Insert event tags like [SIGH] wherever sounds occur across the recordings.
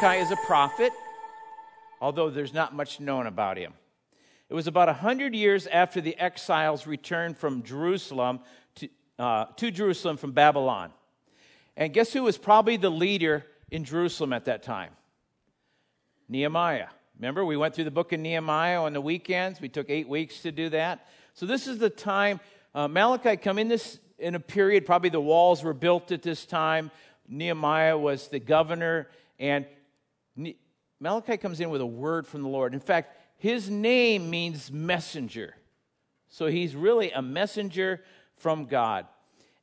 Malachi is a prophet, although there's not much known about him. It was about 100 years after the exiles returned from Jerusalem to, uh, to Jerusalem from Babylon. And guess who was probably the leader in Jerusalem at that time? Nehemiah. Remember, we went through the book of Nehemiah on the weekends. We took eight weeks to do that. So this is the time uh, Malachi come in this in a period. Probably the walls were built at this time. Nehemiah was the governor, and Malachi comes in with a word from the Lord. In fact, his name means messenger. So he's really a messenger from God.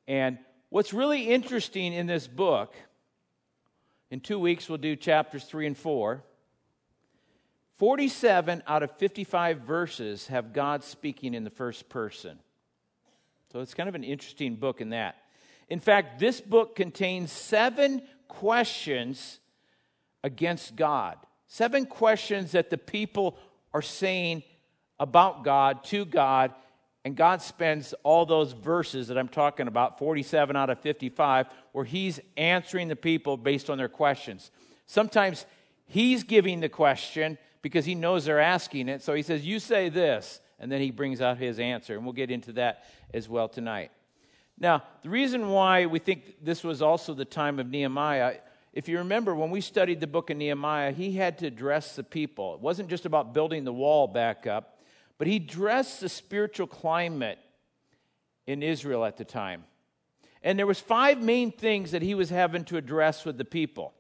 And what's really interesting in this book, in two weeks we'll do chapters three and four. 47 out of 55 verses have God speaking in the first person. So it's kind of an interesting book in that. In fact, this book contains seven questions against God. Seven questions that the people are saying about God to God, and God spends all those verses that I'm talking about, 47 out of 55, where He's answering the people based on their questions. Sometimes He's giving the question because He knows they're asking it, so He says, You say this, and then He brings out His answer, and we'll get into that as well tonight. Now, the reason why we think this was also the time of Nehemiah if you remember, when we studied the book of Nehemiah, he had to address the people. It wasn't just about building the wall back up, but he addressed the spiritual climate in Israel at the time. And there was five main things that he was having to address with the people.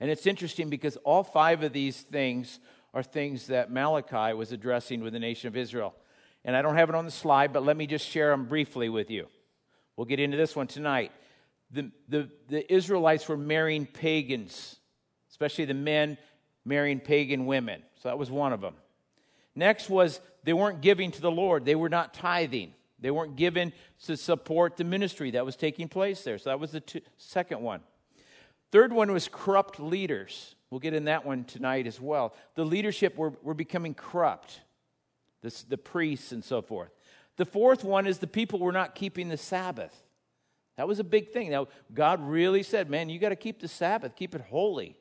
And it's interesting because all five of these things are things that Malachi was addressing with the nation of Israel. And I don't have it on the slide, but let me just share them briefly with you. We'll get into this one tonight the, the, the Israelites were marrying pagans, especially the men marrying pagan women. So that was one of them. Next was they weren't giving to the Lord, they were not tithing. They weren't given to support the ministry that was taking place there. So that was the two, second one. Third one was corrupt leaders. We'll get in that one tonight as well. The leadership were, were becoming corrupt, the, the priests and so forth. The fourth one is the people were not keeping the Sabbath. That was a big thing. Now, God really said, man, you got to keep the Sabbath, keep it holy.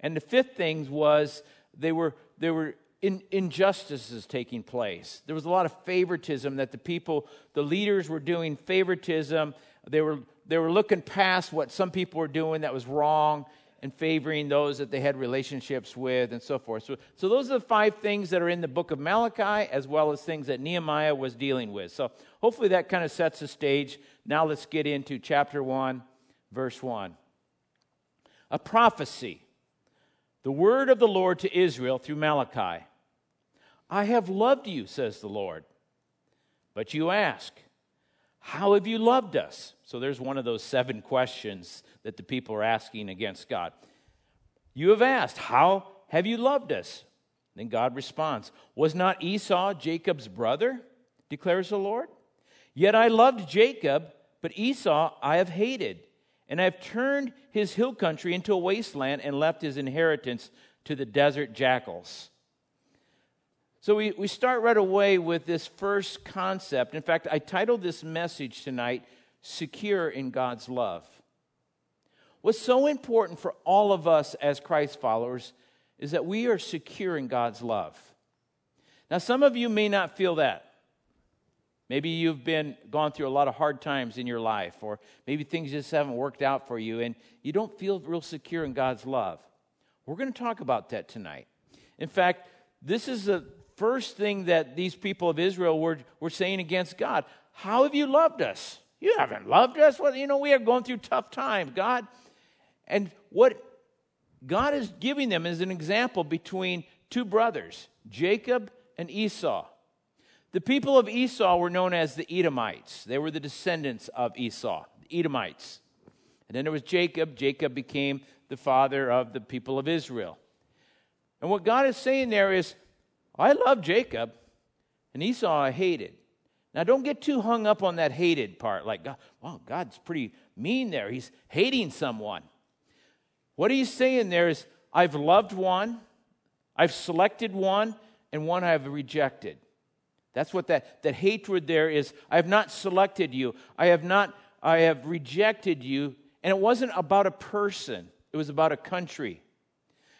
And the fifth thing was they were, they were in, injustices taking place. There was a lot of favoritism that the people, the leaders were doing favoritism. They were, they were looking past what some people were doing that was wrong and favoring those that they had relationships with and so forth. So, so those are the five things that are in the book of Malachi, as well as things that Nehemiah was dealing with. So hopefully that kind of sets the stage. Now let's get into chapter 1, verse 1. A prophecy. The word of the Lord to Israel through Malachi. I have loved you, says the Lord. But you ask, How have you loved us? So there's one of those seven questions that the people are asking against God. You have asked, How have you loved us? Then God responds, Was not Esau Jacob's brother? declares the Lord. Yet I loved Jacob, but Esau I have hated, and I have turned his hill country into a wasteland and left his inheritance to the desert jackals. So we, we start right away with this first concept. In fact, I titled this message tonight, Secure in God's Love. What's so important for all of us as Christ followers is that we are secure in God's love. Now, some of you may not feel that. Maybe you've been gone through a lot of hard times in your life, or maybe things just haven't worked out for you, and you don't feel real secure in God's love. We're going to talk about that tonight. In fact, this is the first thing that these people of Israel were, were saying against God. How have you loved us? You haven't loved us. Well, you know, we are going through tough times. God, and what God is giving them is an example between two brothers, Jacob and Esau. The people of Esau were known as the Edomites. They were the descendants of Esau, the Edomites. And then there was Jacob. Jacob became the father of the people of Israel. And what God is saying there is, I love Jacob, and Esau I hated. Now, don't get too hung up on that hated part. Like, God, wow, God's pretty mean there. He's hating someone. What he's saying there is, I've loved one, I've selected one, and one I've rejected. That's what that, that hatred there is. I have not selected you. I have not, I have rejected you. And it wasn't about a person. it was about a country.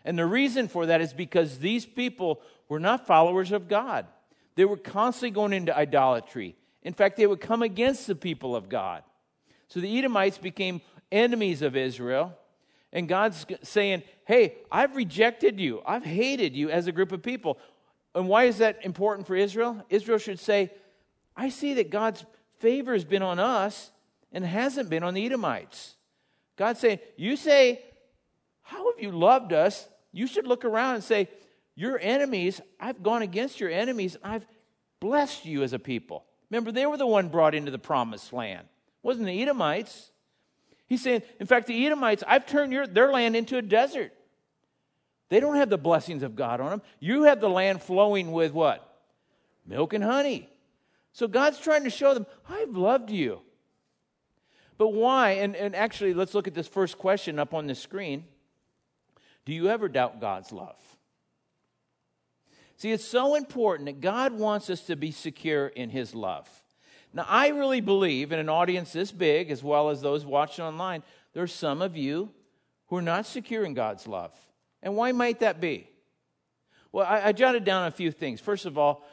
And the reason for that is because these people were not followers of God. They were constantly going into idolatry. In fact, they would come against the people of God. So the Edomites became enemies of Israel. And God's saying, Hey, I've rejected you. I've hated you as a group of people. And why is that important for Israel? Israel should say, I see that God's favor has been on us and hasn't been on the Edomites. God's saying, You say, How have you loved us? You should look around and say, Your enemies, I've gone against your enemies. I've blessed you as a people. Remember, they were the one brought into the promised land. It wasn't the Edomites. He's saying, in fact, the Edomites, I've turned your, their land into a desert. They don't have the blessings of God on them. You have the land flowing with what? Milk and honey. So God's trying to show them, I've loved you. But why? And, and actually, let's look at this first question up on the screen. Do you ever doubt God's love? See, it's so important that God wants us to be secure in His love. Now, I really believe in an audience this big, as well as those watching online, there are some of you who are not secure in God's love. And why might that be? Well, I, I jotted down a few things. First of all,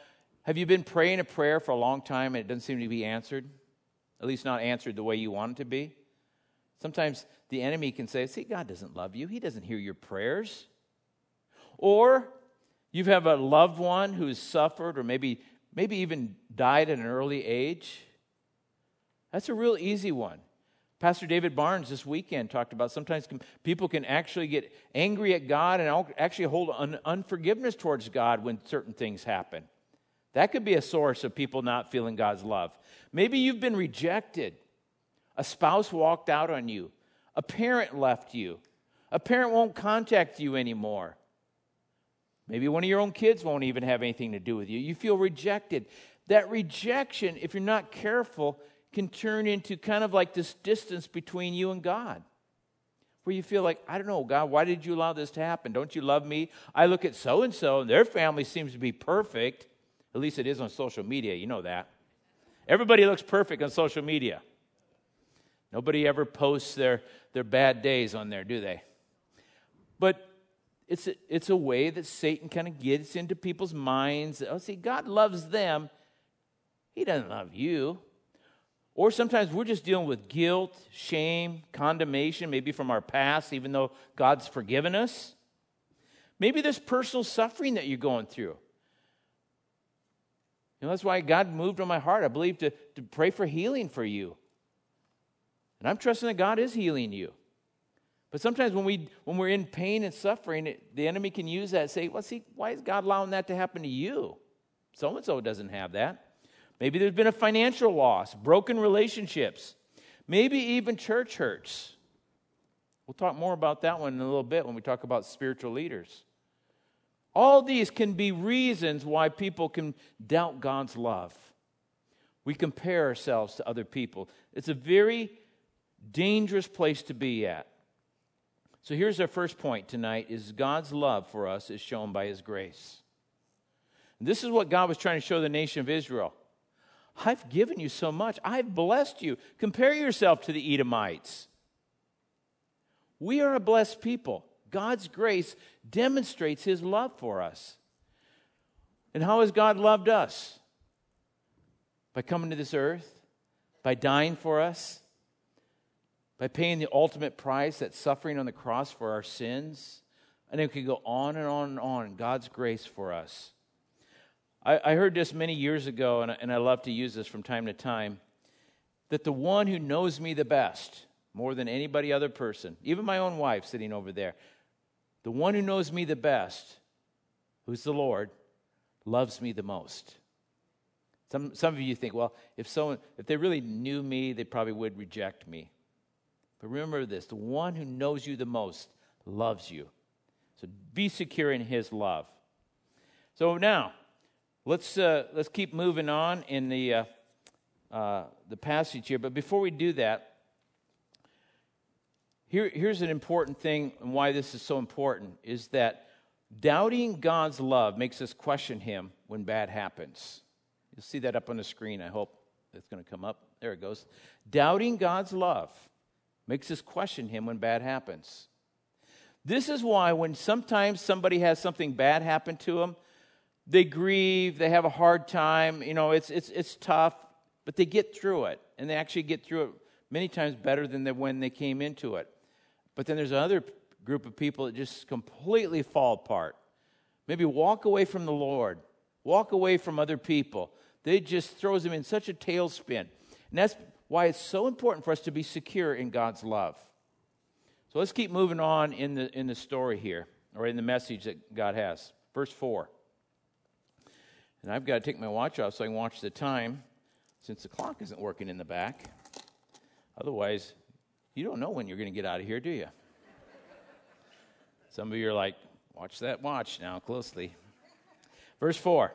have you been praying a prayer for a long time and it doesn't seem to be answered? At least not answered the way you want it to be? Sometimes the enemy can say, See, God doesn't love you, He doesn't hear your prayers. Or you have a loved one who's suffered or maybe, maybe even died at an early age. That's a real easy one. Pastor David Barnes this weekend talked about sometimes people can actually get angry at God and actually hold un- unforgiveness towards God when certain things happen. That could be a source of people not feeling God's love. Maybe you've been rejected. A spouse walked out on you. A parent left you. A parent won't contact you anymore. Maybe one of your own kids won't even have anything to do with you. You feel rejected. That rejection, if you're not careful, can turn into kind of like this distance between you and God. Where you feel like, I don't know, God, why did you allow this to happen? Don't you love me? I look at so and so, and their family seems to be perfect. At least it is on social media, you know that. Everybody looks perfect on social media. Nobody ever posts their, their bad days on there, do they? But it's a, it's a way that Satan kind of gets into people's minds. Oh, see, God loves them. He doesn't love you. Or sometimes we're just dealing with guilt, shame, condemnation, maybe from our past, even though God's forgiven us. Maybe there's personal suffering that you're going through. You know, that's why God moved on my heart, I believe, to, to pray for healing for you. And I'm trusting that God is healing you. But sometimes when, we, when we're in pain and suffering, it, the enemy can use that and say, well, see, why is God allowing that to happen to you? So and so doesn't have that. Maybe there's been a financial loss, broken relationships, maybe even church hurts. We'll talk more about that one in a little bit when we talk about spiritual leaders. All these can be reasons why people can doubt God's love. We compare ourselves to other people. It's a very dangerous place to be at. So here's our first point tonight is God's love for us is shown by his grace. And this is what God was trying to show the nation of Israel. I've given you so much. I've blessed you. Compare yourself to the Edomites. We are a blessed people. God's grace demonstrates his love for us. And how has God loved us? By coming to this earth, by dying for us, by paying the ultimate price, that suffering on the cross for our sins. And it could go on and on and on. God's grace for us. I, I heard this many years ago, and I, and I love to use this from time to time that the one who knows me the best, more than anybody other person, even my own wife sitting over there, the one who knows me the best, who's the Lord, loves me the most. Some, some of you think, well, if someone, if they really knew me, they probably would reject me. But remember this the one who knows you the most loves you. So be secure in his love. So now, let's, uh, let's keep moving on in the, uh, uh, the passage here. But before we do that, here, here's an important thing and why this is so important is that doubting God's love makes us question him when bad happens. You'll see that up on the screen. I hope it's going to come up. There it goes. Doubting God's love makes us question him when bad happens. This is why when sometimes somebody has something bad happen to them, they grieve, they have a hard time, you know, it's, it's, it's tough, but they get through it. And they actually get through it many times better than when they came into it. But then there's another group of people that just completely fall apart. Maybe walk away from the Lord, walk away from other people. They just throws them in such a tailspin. And that's why it's so important for us to be secure in God's love. So let's keep moving on in the, in the story here, or in the message that God has. Verse 4. And I've got to take my watch off so I can watch the time since the clock isn't working in the back. Otherwise, you don't know when you're going to get out of here, do you? Some of you are like, watch that watch now closely. Verse 4.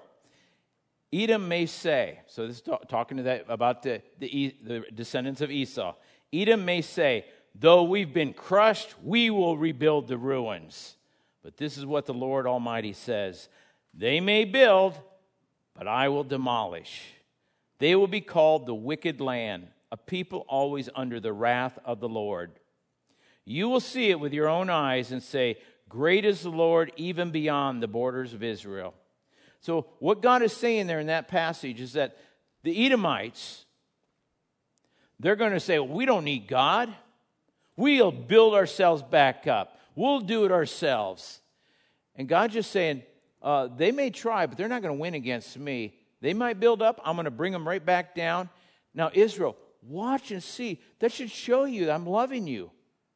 Edom may say, so this is talking to that about the, the, the descendants of Esau. Edom may say, though we've been crushed, we will rebuild the ruins. But this is what the Lord Almighty says They may build, but I will demolish. They will be called the wicked land, a people always under the wrath of the Lord. You will see it with your own eyes and say, Great is the Lord, even beyond the borders of Israel. So, what God is saying there in that passage is that the Edomites, they're going to say, We don't need God. We'll build ourselves back up, we'll do it ourselves. And God's just saying, uh, They may try, but they're not going to win against me. They might build up, I'm going to bring them right back down. Now, Israel, watch and see. That should show you I'm loving you,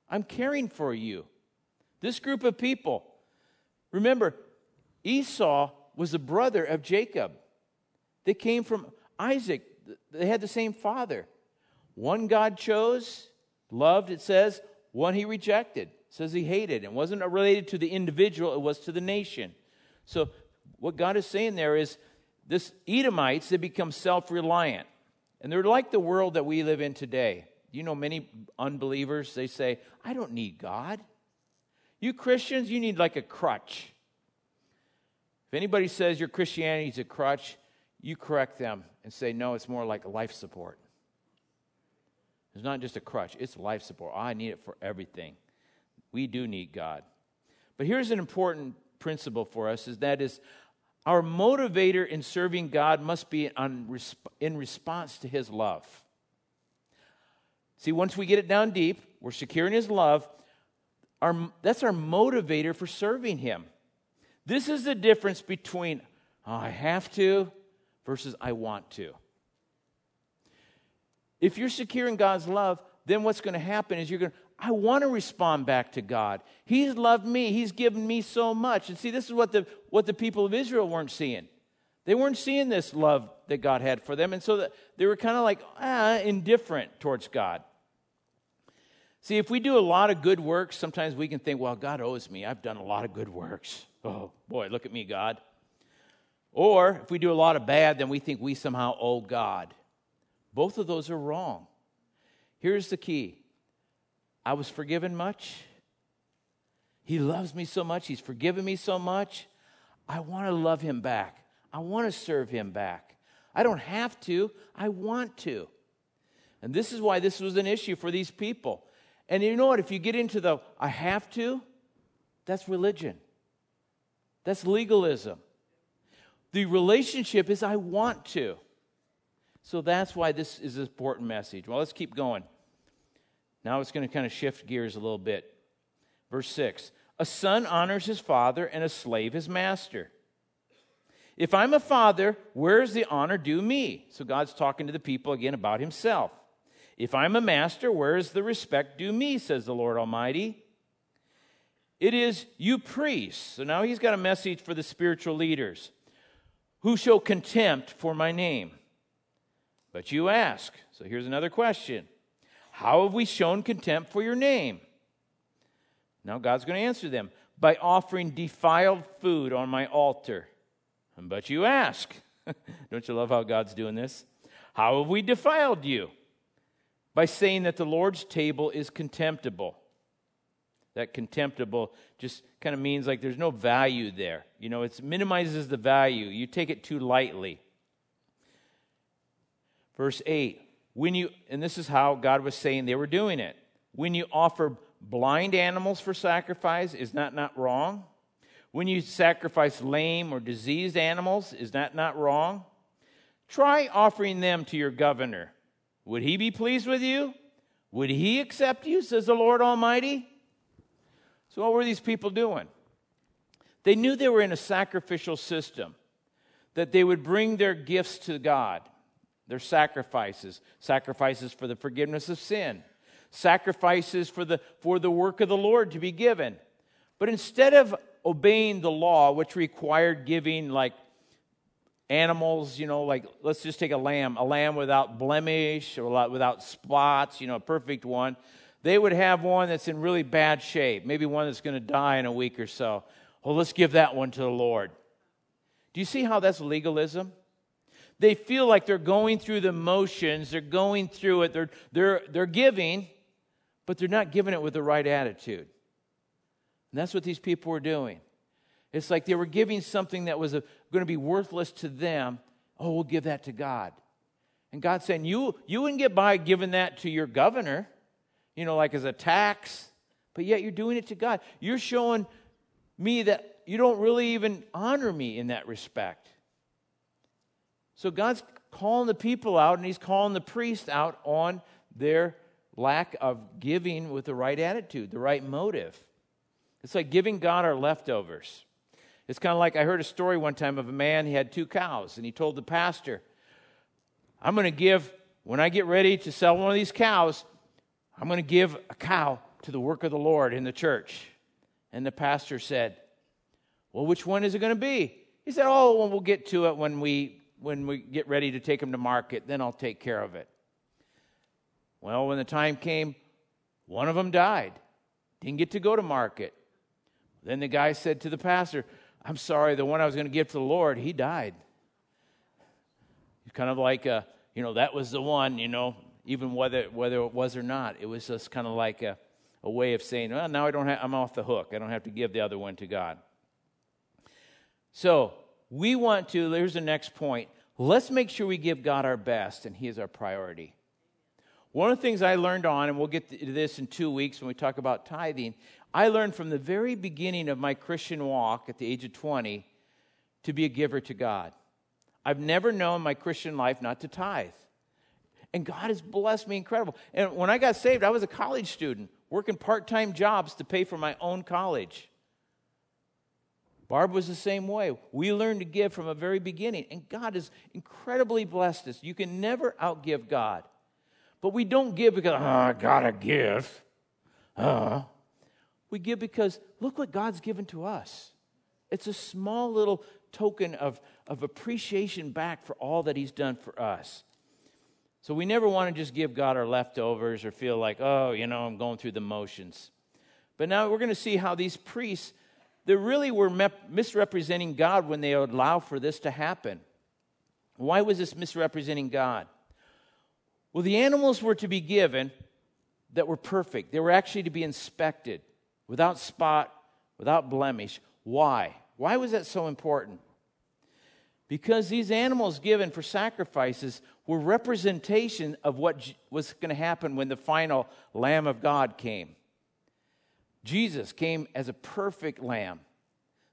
I'm caring for you. This group of people, remember, Esau was the brother of Jacob. They came from Isaac, they had the same father. One God chose, loved, it says, one he rejected. It says he hated. It wasn't related to the individual, it was to the nation. So, what God is saying there is this Edomites, they become self reliant. And they're like the world that we live in today. You know, many unbelievers, they say, I don't need God. You Christians, you need like a crutch. If anybody says your Christianity is a crutch, you correct them and say, no, it's more like life support. It's not just a crutch, it's life support. I need it for everything. We do need God. But here's an important principle for us is that is our motivator in serving God must be in response to his love. See, once we get it down deep, we're secure in his love, our, that's our motivator for serving Him. This is the difference between oh, I have to versus I want to. If you're secure in God's love, then what's going to happen is you're going to, I want to respond back to God. He's loved me. He's given me so much. And see, this is what the, what the people of Israel weren't seeing. They weren't seeing this love that God had for them. And so they were kind of like ah, indifferent towards God. See, if we do a lot of good works, sometimes we can think, well, God owes me. I've done a lot of good works. [LAUGHS] Oh, boy, look at me, God. Or if we do a lot of bad, then we think we somehow owe God. Both of those are wrong. Here's the key I was forgiven much. He loves me so much. He's forgiven me so much. I want to love him back. I want to serve him back. I don't have to, I want to. And this is why this was an issue for these people. And you know what? If you get into the I have to, that's religion. That's legalism. The relationship is I want to. So that's why this is an important message. Well, let's keep going. Now it's going to kind of shift gears a little bit. Verse 6 A son honors his father, and a slave his master. If I'm a father, where's the honor due me? So God's talking to the people again about himself. If I'm a master, where is the respect due me, says the Lord Almighty? It is you priests. So now he's got a message for the spiritual leaders who show contempt for my name. But you ask, so here's another question How have we shown contempt for your name? Now God's going to answer them by offering defiled food on my altar. But you ask, [LAUGHS] don't you love how God's doing this? How have we defiled you? By saying that the Lord's table is contemptible. That contemptible just kind of means like there's no value there. You know, it minimizes the value. You take it too lightly. Verse 8, when you, and this is how God was saying they were doing it. When you offer blind animals for sacrifice, is that not wrong? When you sacrifice lame or diseased animals, is that not wrong? Try offering them to your governor. Would he be pleased with you? Would he accept you, says the Lord Almighty? So, what were these people doing? They knew they were in a sacrificial system, that they would bring their gifts to God, their sacrifices, sacrifices for the forgiveness of sin, sacrifices for the, for the work of the Lord to be given. But instead of obeying the law, which required giving like animals, you know, like let's just take a lamb, a lamb without blemish or without spots, you know, a perfect one. They would have one that's in really bad shape, maybe one that's going to die in a week or so. Well, let's give that one to the Lord. Do you see how that's legalism? They feel like they're going through the motions, they're going through it, they're, they're, they're giving, but they're not giving it with the right attitude. And that's what these people were doing. It's like they were giving something that was going to be worthless to them. Oh, we'll give that to God. And God's saying, you, you wouldn't get by giving that to your governor, you know, like as a tax, but yet you're doing it to God. You're showing me that you don't really even honor me in that respect. So God's calling the people out and he's calling the priest out on their lack of giving with the right attitude, the right motive. It's like giving God our leftovers. It's kind of like I heard a story one time of a man, he had two cows, and he told the pastor, I'm going to give, when I get ready to sell one of these cows, I'm going to give a cow to the work of the Lord in the church. And the pastor said, Well, which one is it going to be? He said, Oh, well, we'll get to it when we, when we get ready to take them to market, then I'll take care of it. Well, when the time came, one of them died, didn't get to go to market. Then the guy said to the pastor, I'm sorry, the one I was going to give to the Lord, he died. It's kind of like, a, you know, that was the one, you know, even whether, whether it was or not. It was just kind of like a, a way of saying, well, now I don't have, I'm off the hook. I don't have to give the other one to God. So we want to, here's the next point. Let's make sure we give God our best, and He is our priority. One of the things I learned on, and we'll get to this in two weeks when we talk about tithing, I learned from the very beginning of my Christian walk at the age of 20 to be a giver to God. I've never known my Christian life not to tithe. And God has blessed me incredible. And when I got saved, I was a college student working part time jobs to pay for my own college. Barb was the same way. We learned to give from a very beginning, and God has incredibly blessed us. You can never outgive God. But we don't give because, oh, I gotta give. Uh, we give because look what God's given to us. It's a small little token of, of appreciation back for all that He's done for us. So we never want to just give God our leftovers or feel like, oh, you know, I'm going through the motions. But now we're going to see how these priests, they really were misrepresenting God when they allow for this to happen. Why was this misrepresenting God? Well, the animals were to be given that were perfect. They were actually to be inspected without spot, without blemish. Why? Why was that so important? Because these animals given for sacrifices were representation of what was going to happen when the final Lamb of God came. Jesus came as a perfect lamb,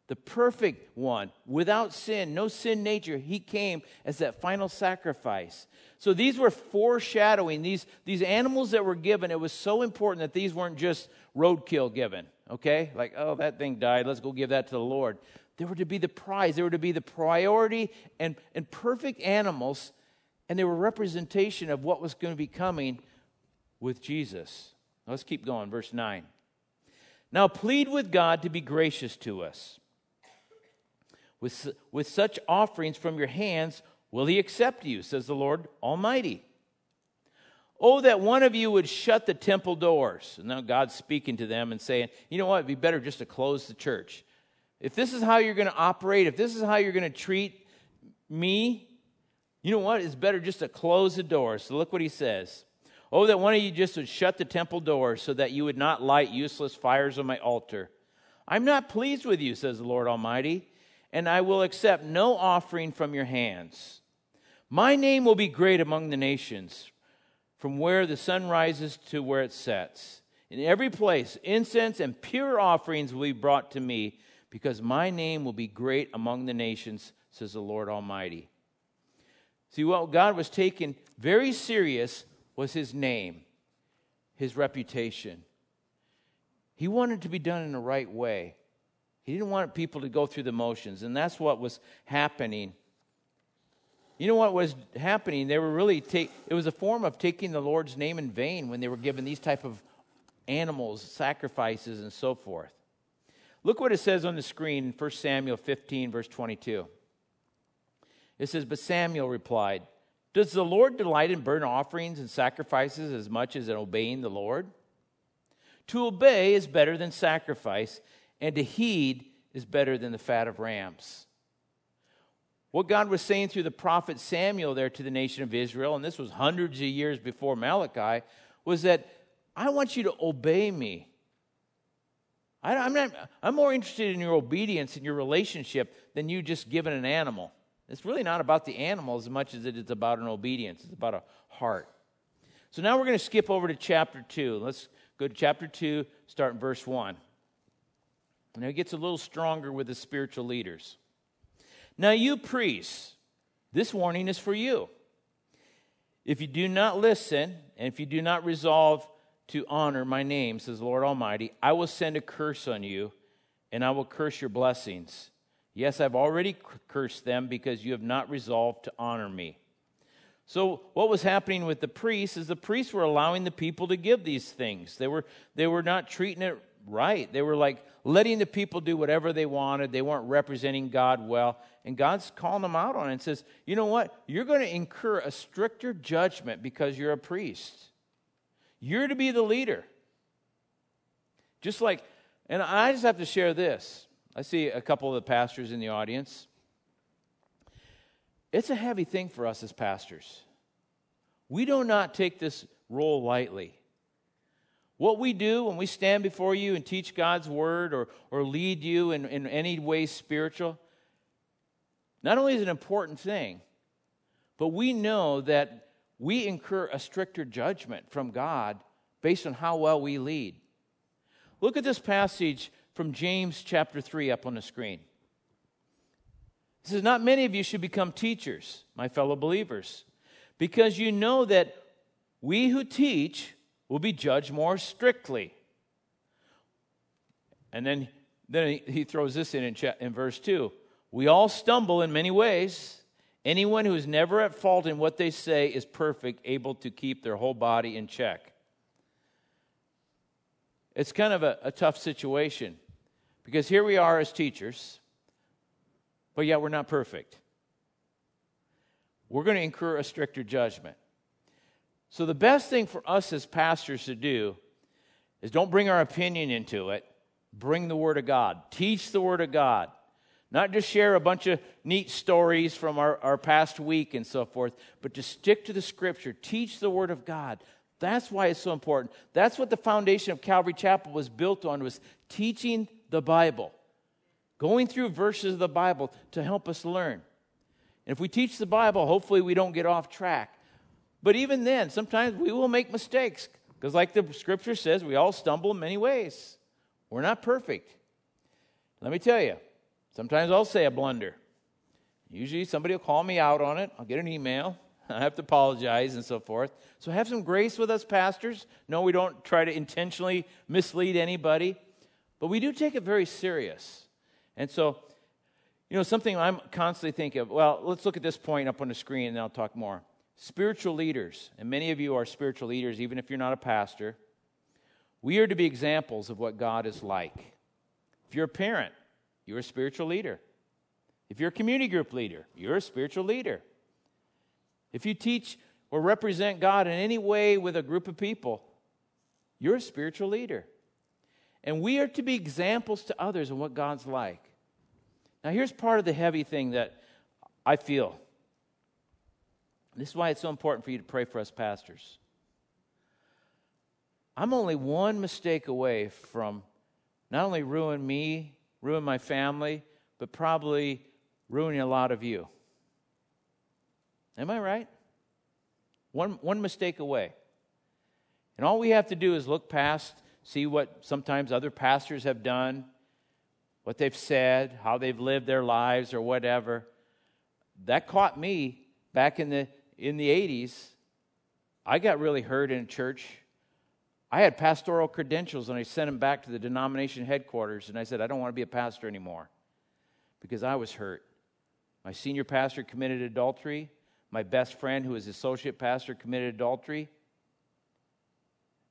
the perfect one, without sin, no sin nature. He came as that final sacrifice. So these were foreshadowing, these, these animals that were given, it was so important that these weren't just roadkill given, okay? Like, oh, that thing died, let's go give that to the Lord. They were to be the prize, they were to be the priority and, and perfect animals, and they were representation of what was going to be coming with Jesus. Let's keep going, verse 9. Now plead with God to be gracious to us. With, with such offerings from your hands, will he accept you, says the Lord Almighty. Oh, that one of you would shut the temple doors. And now God's speaking to them and saying, you know what, it'd be better just to close the church. If this is how you're going to operate, if this is how you're going to treat me, you know what? It's better just to close the doors. So look what he says. Oh, that one of you just would shut the temple doors so that you would not light useless fires on my altar. I'm not pleased with you, says the Lord Almighty, and I will accept no offering from your hands. My name will be great among the nations from where the sun rises to where it sets. In every place, incense and pure offerings will be brought to me, because my name will be great among the nations, says the Lord Almighty. See, what God was taking very serious was his name, his reputation. He wanted to be done in the right way. He didn't want people to go through the motions, and that's what was happening. You know what was happening? They were really take it was a form of taking the Lord's name in vain when they were given these type of animals, sacrifices, and so forth. Look what it says on the screen in 1 Samuel 15, verse 22. It says, But Samuel replied, Does the Lord delight in burnt offerings and sacrifices as much as in obeying the Lord? To obey is better than sacrifice, and to heed is better than the fat of rams. What God was saying through the prophet Samuel there to the nation of Israel, and this was hundreds of years before Malachi, was that I want you to obey me. I, am not, I'm more interested in your obedience and your relationship than you just giving an animal. It's really not about the animal as much as it is about an obedience. It's about a heart. So now we're going to skip over to chapter 2. Let's go to chapter 2, start in verse 1. Now it gets a little stronger with the spiritual leaders. Now, you priests, this warning is for you. If you do not listen, and if you do not resolve to honor my name, says Lord Almighty, I will send a curse on you, and I will curse your blessings. Yes, I've already cursed them because you have not resolved to honor me. So, what was happening with the priests is the priests were allowing the people to give these things. They were, they were not treating it right. They were like letting the people do whatever they wanted. They weren't representing God well. And God's calling them out on it and says, you know what? You're going to incur a stricter judgment because you're a priest. You're to be the leader. Just like, and I just have to share this. I see a couple of the pastors in the audience. It's a heavy thing for us as pastors. We do not take this role lightly. What we do when we stand before you and teach God's word or, or lead you in, in any way spiritual, not only is it an important thing, but we know that we incur a stricter judgment from God based on how well we lead. Look at this passage from James chapter 3 up on the screen. It says, Not many of you should become teachers, my fellow believers, because you know that we who teach will be judged more strictly. And then, then he throws this in in, in verse 2 We all stumble in many ways. Anyone who is never at fault in what they say is perfect, able to keep their whole body in check. It's kind of a, a tough situation because here we are as teachers, but yet we're not perfect. We're going to incur a stricter judgment. So, the best thing for us as pastors to do is don't bring our opinion into it, bring the Word of God, teach the Word of God. Not just share a bunch of neat stories from our, our past week and so forth, but to stick to the scripture, teach the word of God. That's why it's so important. That's what the foundation of Calvary Chapel was built on was teaching the Bible. Going through verses of the Bible to help us learn. And if we teach the Bible, hopefully we don't get off track. But even then, sometimes we will make mistakes. Because, like the scripture says, we all stumble in many ways. We're not perfect. Let me tell you, Sometimes I'll say a blunder. Usually somebody will call me out on it. I'll get an email. [LAUGHS] I have to apologize and so forth. So have some grace with us, pastors. No, we don't try to intentionally mislead anybody, but we do take it very serious. And so, you know, something I'm constantly thinking of, well, let's look at this point up on the screen and I'll talk more. Spiritual leaders, and many of you are spiritual leaders, even if you're not a pastor. We are to be examples of what God is like. If you're a parent, you're a spiritual leader. If you're a community group leader, you're a spiritual leader. If you teach or represent God in any way with a group of people, you're a spiritual leader. And we are to be examples to others of what God's like. Now, here's part of the heavy thing that I feel. This is why it's so important for you to pray for us pastors. I'm only one mistake away from not only ruin me ruin my family, but probably ruining a lot of you. Am I right? One, one mistake away. And all we have to do is look past see what sometimes other pastors have done, what they've said, how they've lived their lives, or whatever. That caught me back in the, in the 80s. I got really hurt in a church. I had pastoral credentials and I sent them back to the denomination headquarters and I said, I don't want to be a pastor anymore because I was hurt. My senior pastor committed adultery. My best friend, who was associate pastor, committed adultery.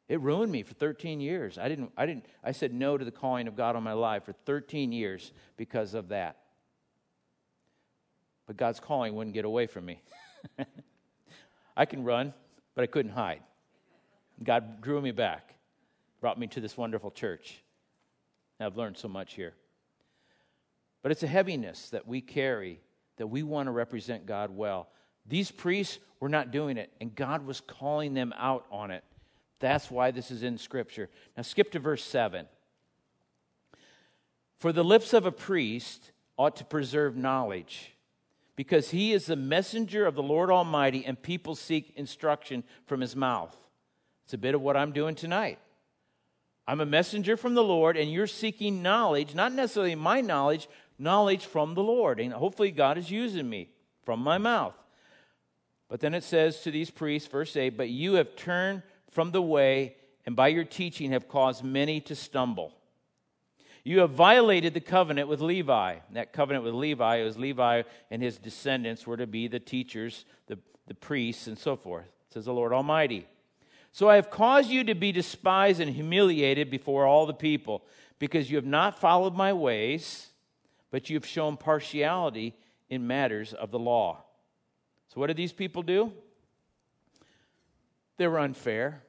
It ruined me for 13 years. I didn't, I didn't, I said no to the calling of God on my life for 13 years because of that. But God's calling wouldn't get away from me. [LAUGHS] I can run, but I couldn't hide. God drew me back, brought me to this wonderful church. I've learned so much here. But it's a heaviness that we carry that we want to represent God well. These priests were not doing it, and God was calling them out on it. That's why this is in Scripture. Now, skip to verse 7. For the lips of a priest ought to preserve knowledge, because he is the messenger of the Lord Almighty, and people seek instruction from his mouth. It's a bit of what I'm doing tonight. I'm a messenger from the Lord, and you're seeking knowledge, not necessarily my knowledge, knowledge from the Lord. And hopefully, God is using me from my mouth. But then it says to these priests, verse 8, But you have turned from the way, and by your teaching have caused many to stumble. You have violated the covenant with Levi. That covenant with Levi was Levi and his descendants were to be the teachers, the, the priests, and so forth, says the Lord Almighty. So I have caused you to be despised and humiliated before all the people, because you have not followed my ways, but you have shown partiality in matters of the law. So, what did these people do? They were unfair.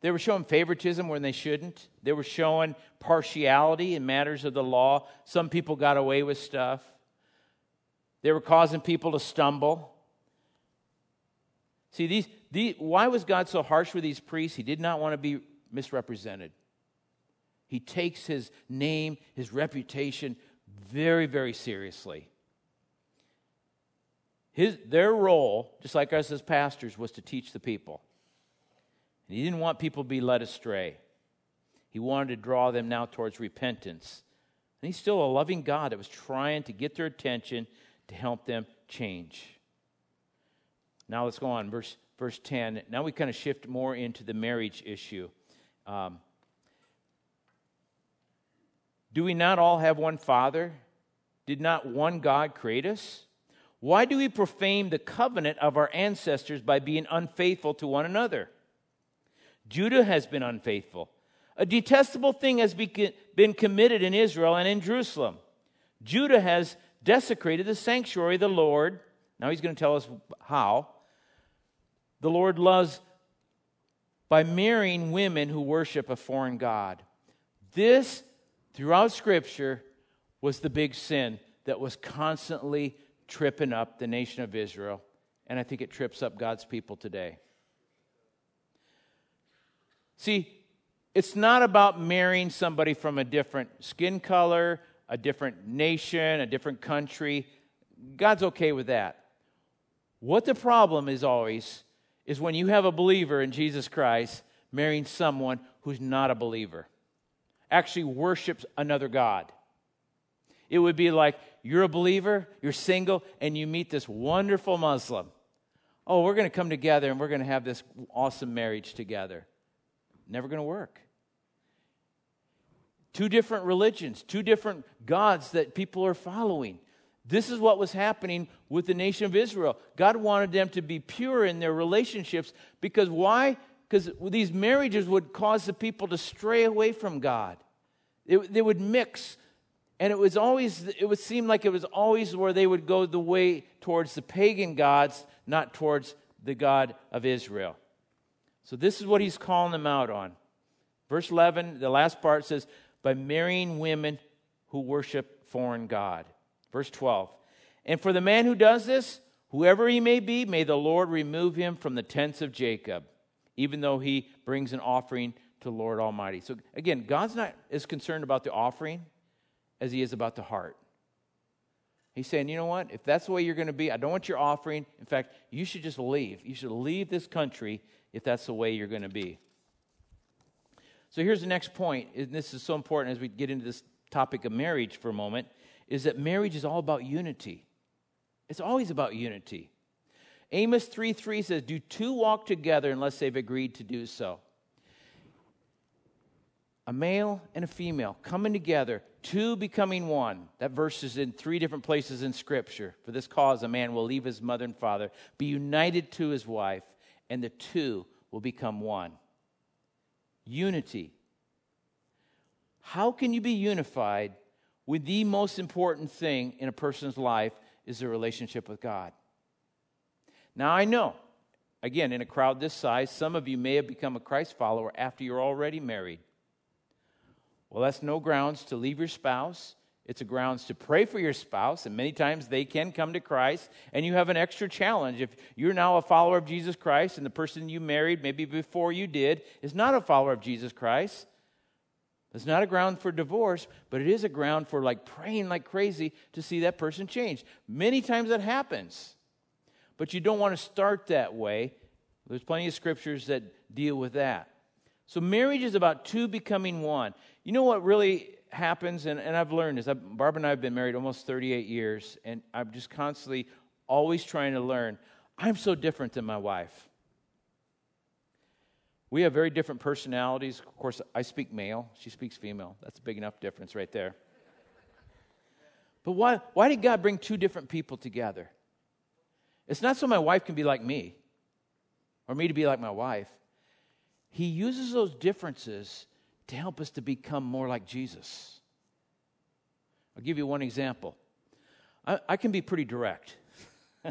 They were showing favoritism when they shouldn't. They were showing partiality in matters of the law. Some people got away with stuff. They were causing people to stumble. See, these, these, why was God so harsh with these priests? He did not want to be misrepresented. He takes his name, his reputation very, very seriously. His, their role, just like us as pastors, was to teach the people. And he didn't want people to be led astray. He wanted to draw them now towards repentance. And he's still a loving God that was trying to get their attention to help them change. Now let's go on, verse, verse 10. Now we kind of shift more into the marriage issue. Um, do we not all have one Father? Did not one God create us? Why do we profane the covenant of our ancestors by being unfaithful to one another? Judah has been unfaithful. A detestable thing has been committed in Israel and in Jerusalem. Judah has desecrated the sanctuary of the Lord. Now he's going to tell us how. The Lord loves by marrying women who worship a foreign God. This, throughout Scripture, was the big sin that was constantly tripping up the nation of Israel, and I think it trips up God's people today. See, it's not about marrying somebody from a different skin color, a different nation, a different country. God's okay with that. What the problem is always is when you have a believer in Jesus Christ marrying someone who's not a believer, actually worships another God. It would be like you're a believer, you're single, and you meet this wonderful Muslim. Oh, we're going to come together and we're going to have this awesome marriage together. Never going to work. Two different religions, two different gods that people are following. This is what was happening with the nation of Israel. God wanted them to be pure in their relationships because why? Because these marriages would cause the people to stray away from God. It, they would mix and it was always, it would seem like it was always where they would go the way towards the pagan gods, not towards the God of Israel. So this is what he's calling them out on. Verse 11, the last part says, by marrying women who worship foreign God. Verse 12, and for the man who does this, whoever he may be, may the Lord remove him from the tents of Jacob, even though he brings an offering to Lord Almighty. So again, God's not as concerned about the offering as he is about the heart. He's saying, you know what? If that's the way you're going to be, I don't want your offering. In fact, you should just leave. You should leave this country if that's the way you're going to be. So here's the next point, and this is so important as we get into this topic of marriage for a moment, is that marriage is all about unity. It's always about unity. Amos 3 3 says, Do two walk together unless they've agreed to do so? A male and a female coming together, two becoming one. That verse is in three different places in Scripture. For this cause, a man will leave his mother and father, be united to his wife, and the two will become one. Unity. How can you be unified when the most important thing in a person's life is their relationship with God? Now, I know, again, in a crowd this size, some of you may have become a Christ follower after you're already married. Well, that's no grounds to leave your spouse. It's a grounds to pray for your spouse, and many times they can come to Christ, and you have an extra challenge. If you're now a follower of Jesus Christ, and the person you married, maybe before you did, is not a follower of Jesus Christ, it's not a ground for divorce, but it is a ground for like praying like crazy to see that person change. Many times that happens but you don't want to start that way. There's plenty of scriptures that deal with that. So, marriage is about two becoming one. You know what really happens, and, and I've learned this. I've, Barb and I have been married almost 38 years, and I'm just constantly always trying to learn. I'm so different than my wife. We have very different personalities. Of course, I speak male, she speaks female. That's a big enough difference right there. But why, why did God bring two different people together? It's not so my wife can be like me or me to be like my wife. He uses those differences to help us to become more like Jesus. I'll give you one example. I, I can be pretty direct. [LAUGHS]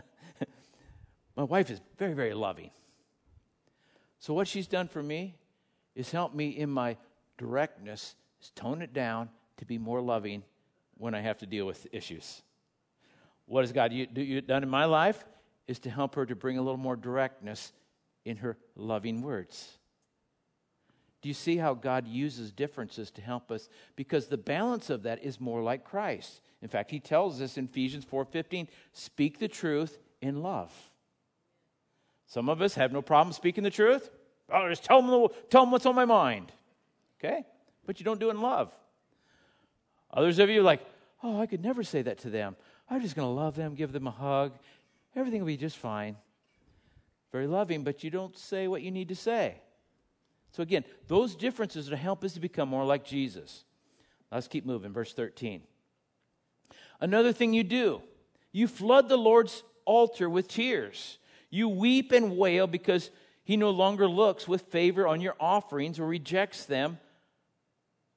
my wife is very, very loving. So, what she's done for me is help me in my directness, is tone it down to be more loving when I have to deal with issues. What has God done in my life? is to help her to bring a little more directness in her loving words. Do you see how God uses differences to help us? Because the balance of that is more like Christ. In fact, he tells us in Ephesians 4:15, speak the truth in love. Some of us have no problem speaking the truth. Oh, just tell them, tell them what's on my mind. Okay? But you don't do it in love. Others of you are like, oh, I could never say that to them. I'm just going to love them, give them a hug, everything will be just fine. Very loving, but you don't say what you need to say. So, again, those differences are to help us to become more like Jesus. Let's keep moving. Verse 13. Another thing you do, you flood the Lord's altar with tears. You weep and wail because he no longer looks with favor on your offerings or rejects them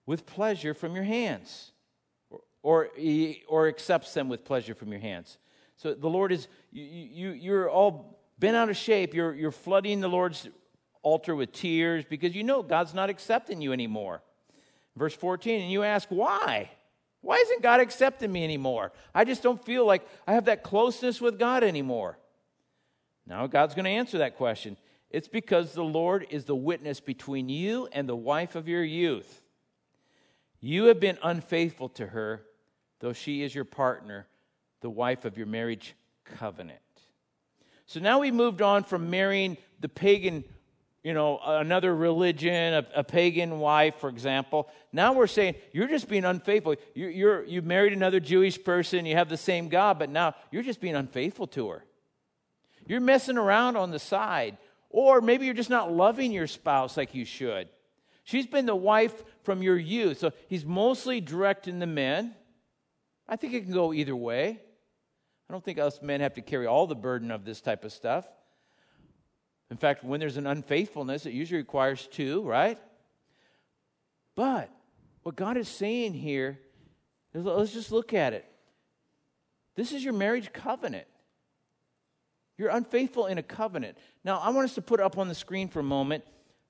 with pleasure from your hands or, or, or accepts them with pleasure from your hands. So the Lord is, you, you, you're all bent out of shape. You're, you're flooding the Lord's altar with tears because you know God's not accepting you anymore. Verse 14, and you ask, why? Why isn't God accepting me anymore? I just don't feel like I have that closeness with God anymore. Now, God's going to answer that question. It's because the Lord is the witness between you and the wife of your youth. You have been unfaithful to her, though she is your partner the wife of your marriage covenant. So now we moved on from marrying the pagan, you know, another religion, a, a pagan wife, for example. Now we're saying you're just being unfaithful. You're, you're, you married another Jewish person, you have the same God, but now you're just being unfaithful to her. You're messing around on the side. Or maybe you're just not loving your spouse like you should. She's been the wife from your youth. So he's mostly directing the men. I think it can go either way. I don't think us men have to carry all the burden of this type of stuff. In fact, when there's an unfaithfulness, it usually requires two, right? But what God is saying here is let's just look at it. This is your marriage covenant. You're unfaithful in a covenant. Now, I want us to put up on the screen for a moment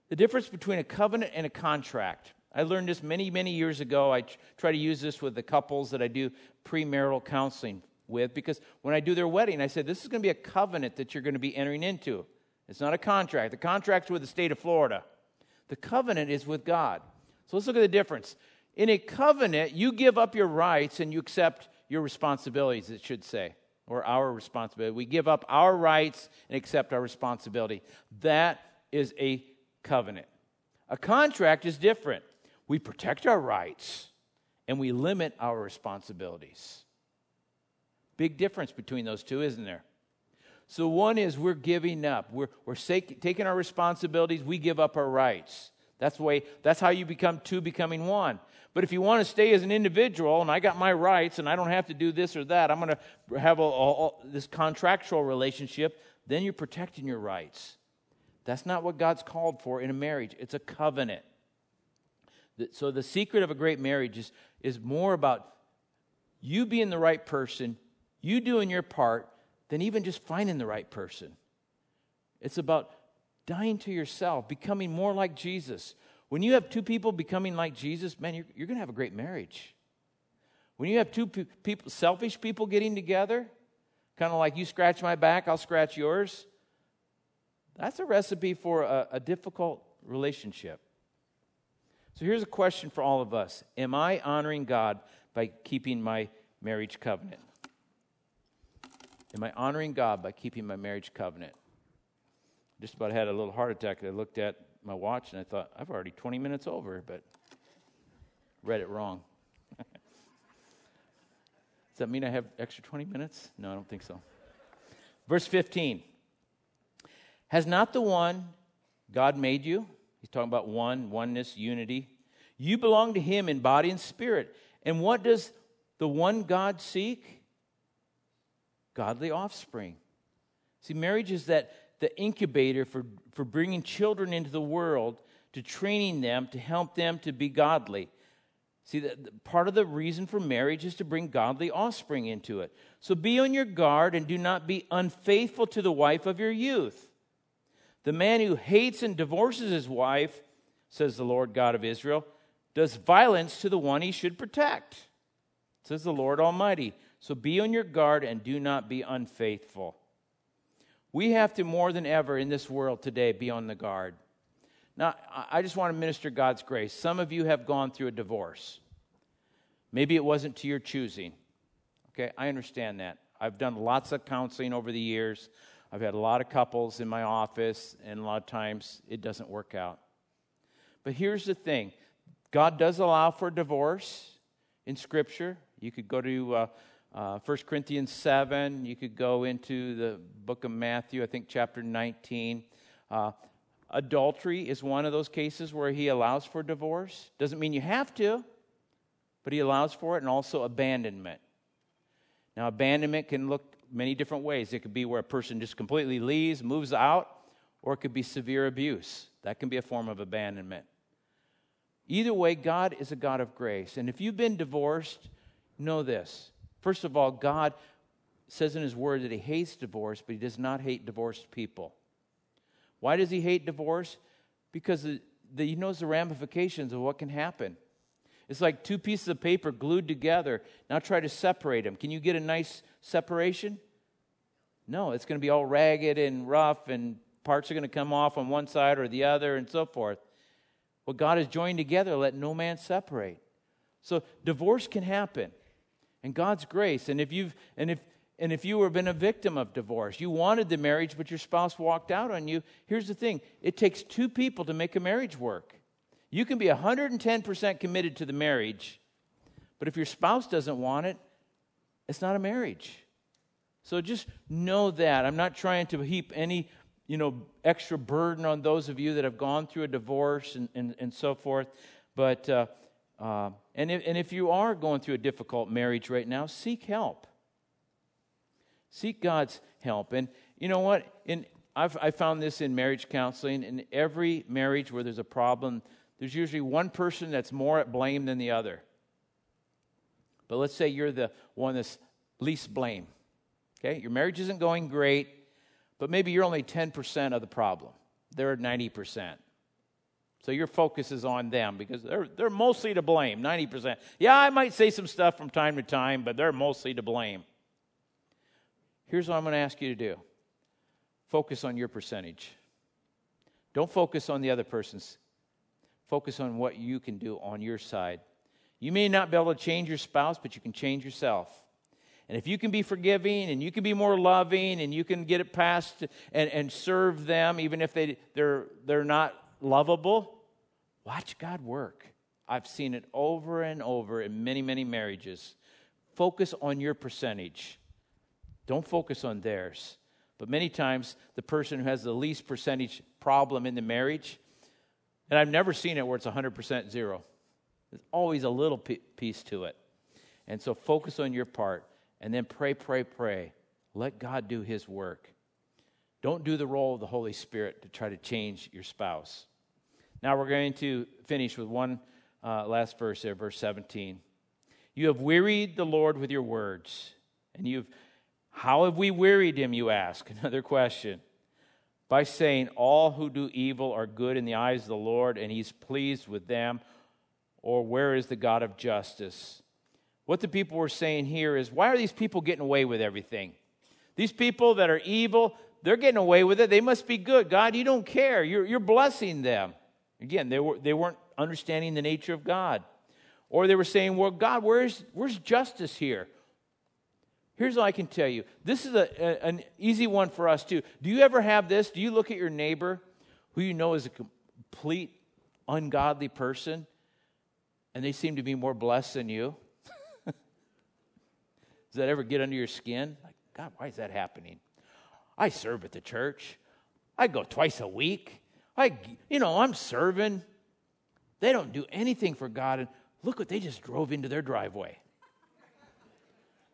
the difference between a covenant and a contract. I learned this many, many years ago. I try to use this with the couples that I do premarital counseling with because when I do their wedding, I said, This is going to be a covenant that you're going to be entering into. It's not a contract. The contract's with the state of Florida, the covenant is with God. So let's look at the difference. In a covenant, you give up your rights and you accept your responsibilities, it should say, or our responsibility. We give up our rights and accept our responsibility. That is a covenant. A contract is different. We protect our rights and we limit our responsibilities. Big difference between those two, isn't there? So, one is we're giving up. We're, we're taking our responsibilities, we give up our rights. That's, the way, that's how you become two becoming one. But if you want to stay as an individual and I got my rights and I don't have to do this or that, I'm going to have a, a, a, this contractual relationship, then you're protecting your rights. That's not what God's called for in a marriage, it's a covenant. So, the secret of a great marriage is, is more about you being the right person, you doing your part, than even just finding the right person. It's about dying to yourself, becoming more like Jesus. When you have two people becoming like Jesus, man, you're, you're going to have a great marriage. When you have two pe- people, selfish people getting together, kind of like you scratch my back, I'll scratch yours, that's a recipe for a, a difficult relationship. So here's a question for all of us Am I honoring God by keeping my marriage covenant? Am I honoring God by keeping my marriage covenant? Just about had a little heart attack. I looked at my watch and I thought, I've already 20 minutes over, but read it wrong. [LAUGHS] Does that mean I have extra 20 minutes? No, I don't think so. Verse 15 Has not the one God made you? He's talking about one, oneness, unity. You belong to Him in body and spirit. And what does the one God seek? Godly offspring. See, marriage is that the incubator for, for bringing children into the world, to training them, to help them to be godly. See, the, the, part of the reason for marriage is to bring godly offspring into it. So be on your guard and do not be unfaithful to the wife of your youth. The man who hates and divorces his wife, says the Lord God of Israel, does violence to the one he should protect, says the Lord Almighty. So be on your guard and do not be unfaithful. We have to more than ever in this world today be on the guard. Now, I just want to minister God's grace. Some of you have gone through a divorce. Maybe it wasn't to your choosing. Okay, I understand that. I've done lots of counseling over the years. I've had a lot of couples in my office, and a lot of times it doesn't work out. But here's the thing God does allow for divorce in Scripture. You could go to uh, uh, 1 Corinthians 7. You could go into the book of Matthew, I think chapter 19. Uh, adultery is one of those cases where he allows for divorce. Doesn't mean you have to, but he allows for it, and also abandonment. Now, abandonment can look many different ways. It could be where a person just completely leaves, moves out, or it could be severe abuse. That can be a form of abandonment. Either way, God is a God of grace. And if you've been divorced, know this First of all, God says in His Word that He hates divorce, but He does not hate divorced people. Why does He hate divorce? Because the, the, He knows the ramifications of what can happen. It's like two pieces of paper glued together. Now try to separate them. Can you get a nice separation? No, it's going to be all ragged and rough, and parts are going to come off on one side or the other, and so forth. What God has joined together, let no man separate. So divorce can happen and God's grace. And if you've and if and if you have been a victim of divorce, you wanted the marriage, but your spouse walked out on you, here's the thing it takes two people to make a marriage work. You can be 110% committed to the marriage, but if your spouse doesn't want it, it's not a marriage. So just know that. I'm not trying to heap any you know, extra burden on those of you that have gone through a divorce and, and, and so forth. But uh, uh, and, if, and if you are going through a difficult marriage right now, seek help. Seek God's help. And you know what? In, I've I found this in marriage counseling. In every marriage where there's a problem, there's usually one person that's more at blame than the other. But let's say you're the one that's least blame. Okay? Your marriage isn't going great, but maybe you're only 10% of the problem. They're 90%. So your focus is on them because they're, they're mostly to blame, 90%. Yeah, I might say some stuff from time to time, but they're mostly to blame. Here's what I'm going to ask you to do focus on your percentage. Don't focus on the other person's. Focus on what you can do on your side. You may not be able to change your spouse, but you can change yourself. And if you can be forgiving and you can be more loving and you can get it past and, and serve them, even if they, they're, they're not lovable, Watch God work. I've seen it over and over in many, many marriages. Focus on your percentage. Don't focus on theirs. But many times, the person who has the least percentage problem in the marriage, and I've never seen it where it's 100% zero. There's always a little piece to it. And so focus on your part and then pray, pray, pray. Let God do his work. Don't do the role of the Holy Spirit to try to change your spouse. Now we're going to finish with one uh, last verse there, verse 17. You have wearied the Lord with your words. And you've, how have we wearied him, you ask? [LAUGHS] Another question. By saying, All who do evil are good in the eyes of the Lord, and he's pleased with them. Or where is the God of justice? What the people were saying here is, Why are these people getting away with everything? These people that are evil, they're getting away with it. They must be good. God, you don't care. You're, you're blessing them. Again, they, were, they weren't understanding the nature of God. Or they were saying, Well, God, where's, where's justice here? Here's all I can tell you. This is a, a, an easy one for us, too. Do you ever have this? Do you look at your neighbor who you know is a complete ungodly person and they seem to be more blessed than you? [LAUGHS] Does that ever get under your skin? Like, God, why is that happening? I serve at the church. I go twice a week. I, you know, I'm serving. They don't do anything for God. And look what they just drove into their driveway.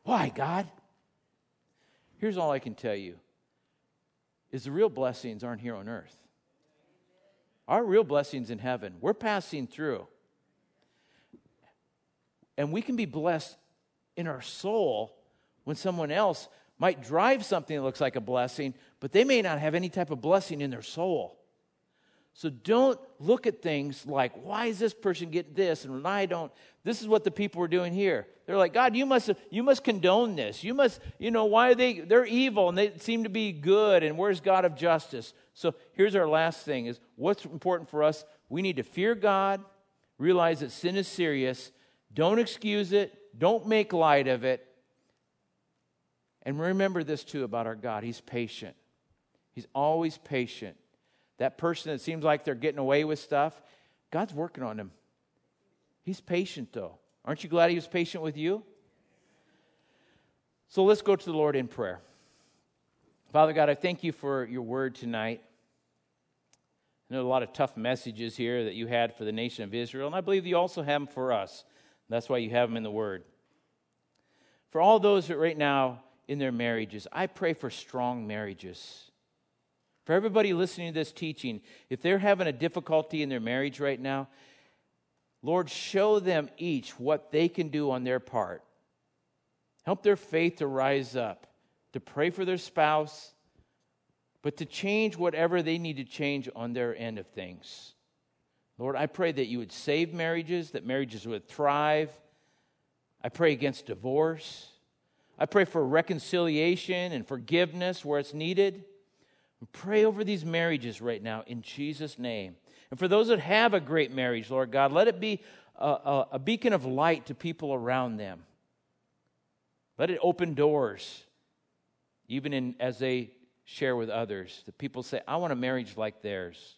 Why, God? Here's all I can tell you is the real blessings aren't here on earth. Our real blessings in heaven. We're passing through. And we can be blessed in our soul when someone else might drive something that looks like a blessing, but they may not have any type of blessing in their soul. So don't look at things like, why is this person getting this and I don't? This is what the people were doing here. They're like, God, you must you must condone this. You must, you know, why are they they're evil and they seem to be good and where's God of justice? So here's our last thing is what's important for us? We need to fear God, realize that sin is serious, don't excuse it, don't make light of it, and remember this too about our God He's patient. He's always patient. That person that seems like they're getting away with stuff, God's working on them. He's patient though. Aren't you glad He was patient with you? So let's go to the Lord in prayer. Father God, I thank you for your word tonight. I know a lot of tough messages here that you had for the nation of Israel, and I believe you also have them for us. That's why you have them in the word. For all those that right now in their marriages. I pray for strong marriages. For everybody listening to this teaching, if they're having a difficulty in their marriage right now, Lord, show them each what they can do on their part. Help their faith to rise up, to pray for their spouse, but to change whatever they need to change on their end of things. Lord, I pray that you would save marriages, that marriages would thrive. I pray against divorce. I pray for reconciliation and forgiveness where it's needed. Pray over these marriages right now in Jesus' name. And for those that have a great marriage, Lord God, let it be a, a, a beacon of light to people around them. Let it open doors, even in, as they share with others. The people say, I want a marriage like theirs.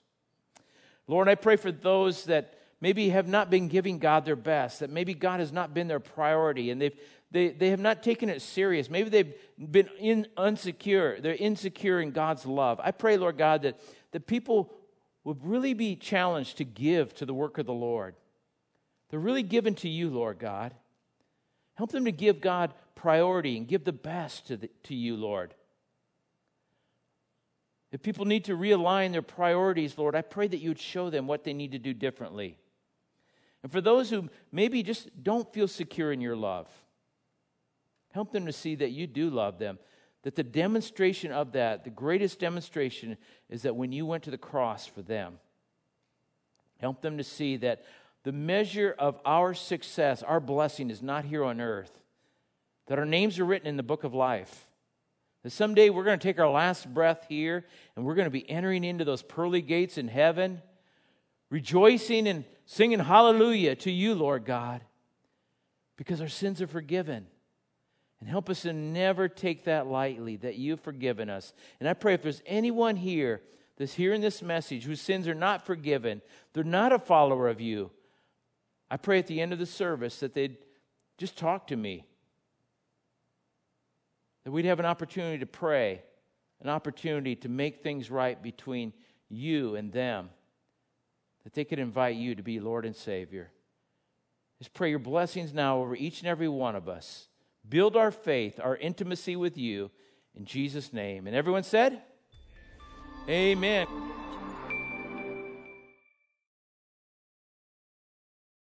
Lord, I pray for those that maybe have not been giving God their best, that maybe God has not been their priority, and they've they, they have not taken it serious. Maybe they've been in, unsecure. They're insecure in God's love. I pray, Lord God, that, that people would really be challenged to give to the work of the Lord. They're really given to you, Lord God. Help them to give God priority and give the best to, the, to you, Lord. If people need to realign their priorities, Lord, I pray that you would show them what they need to do differently. And for those who maybe just don't feel secure in your love, Help them to see that you do love them. That the demonstration of that, the greatest demonstration, is that when you went to the cross for them. Help them to see that the measure of our success, our blessing, is not here on earth. That our names are written in the book of life. That someday we're going to take our last breath here and we're going to be entering into those pearly gates in heaven, rejoicing and singing hallelujah to you, Lord God, because our sins are forgiven. And help us to never take that lightly that you've forgiven us. And I pray if there's anyone here that's hearing this message, whose sins are not forgiven, they're not a follower of you, I pray at the end of the service that they'd just talk to me. That we'd have an opportunity to pray, an opportunity to make things right between you and them. That they could invite you to be Lord and Savior. Just pray your blessings now over each and every one of us. Build our faith, our intimacy with you in Jesus' name. And everyone said, Amen.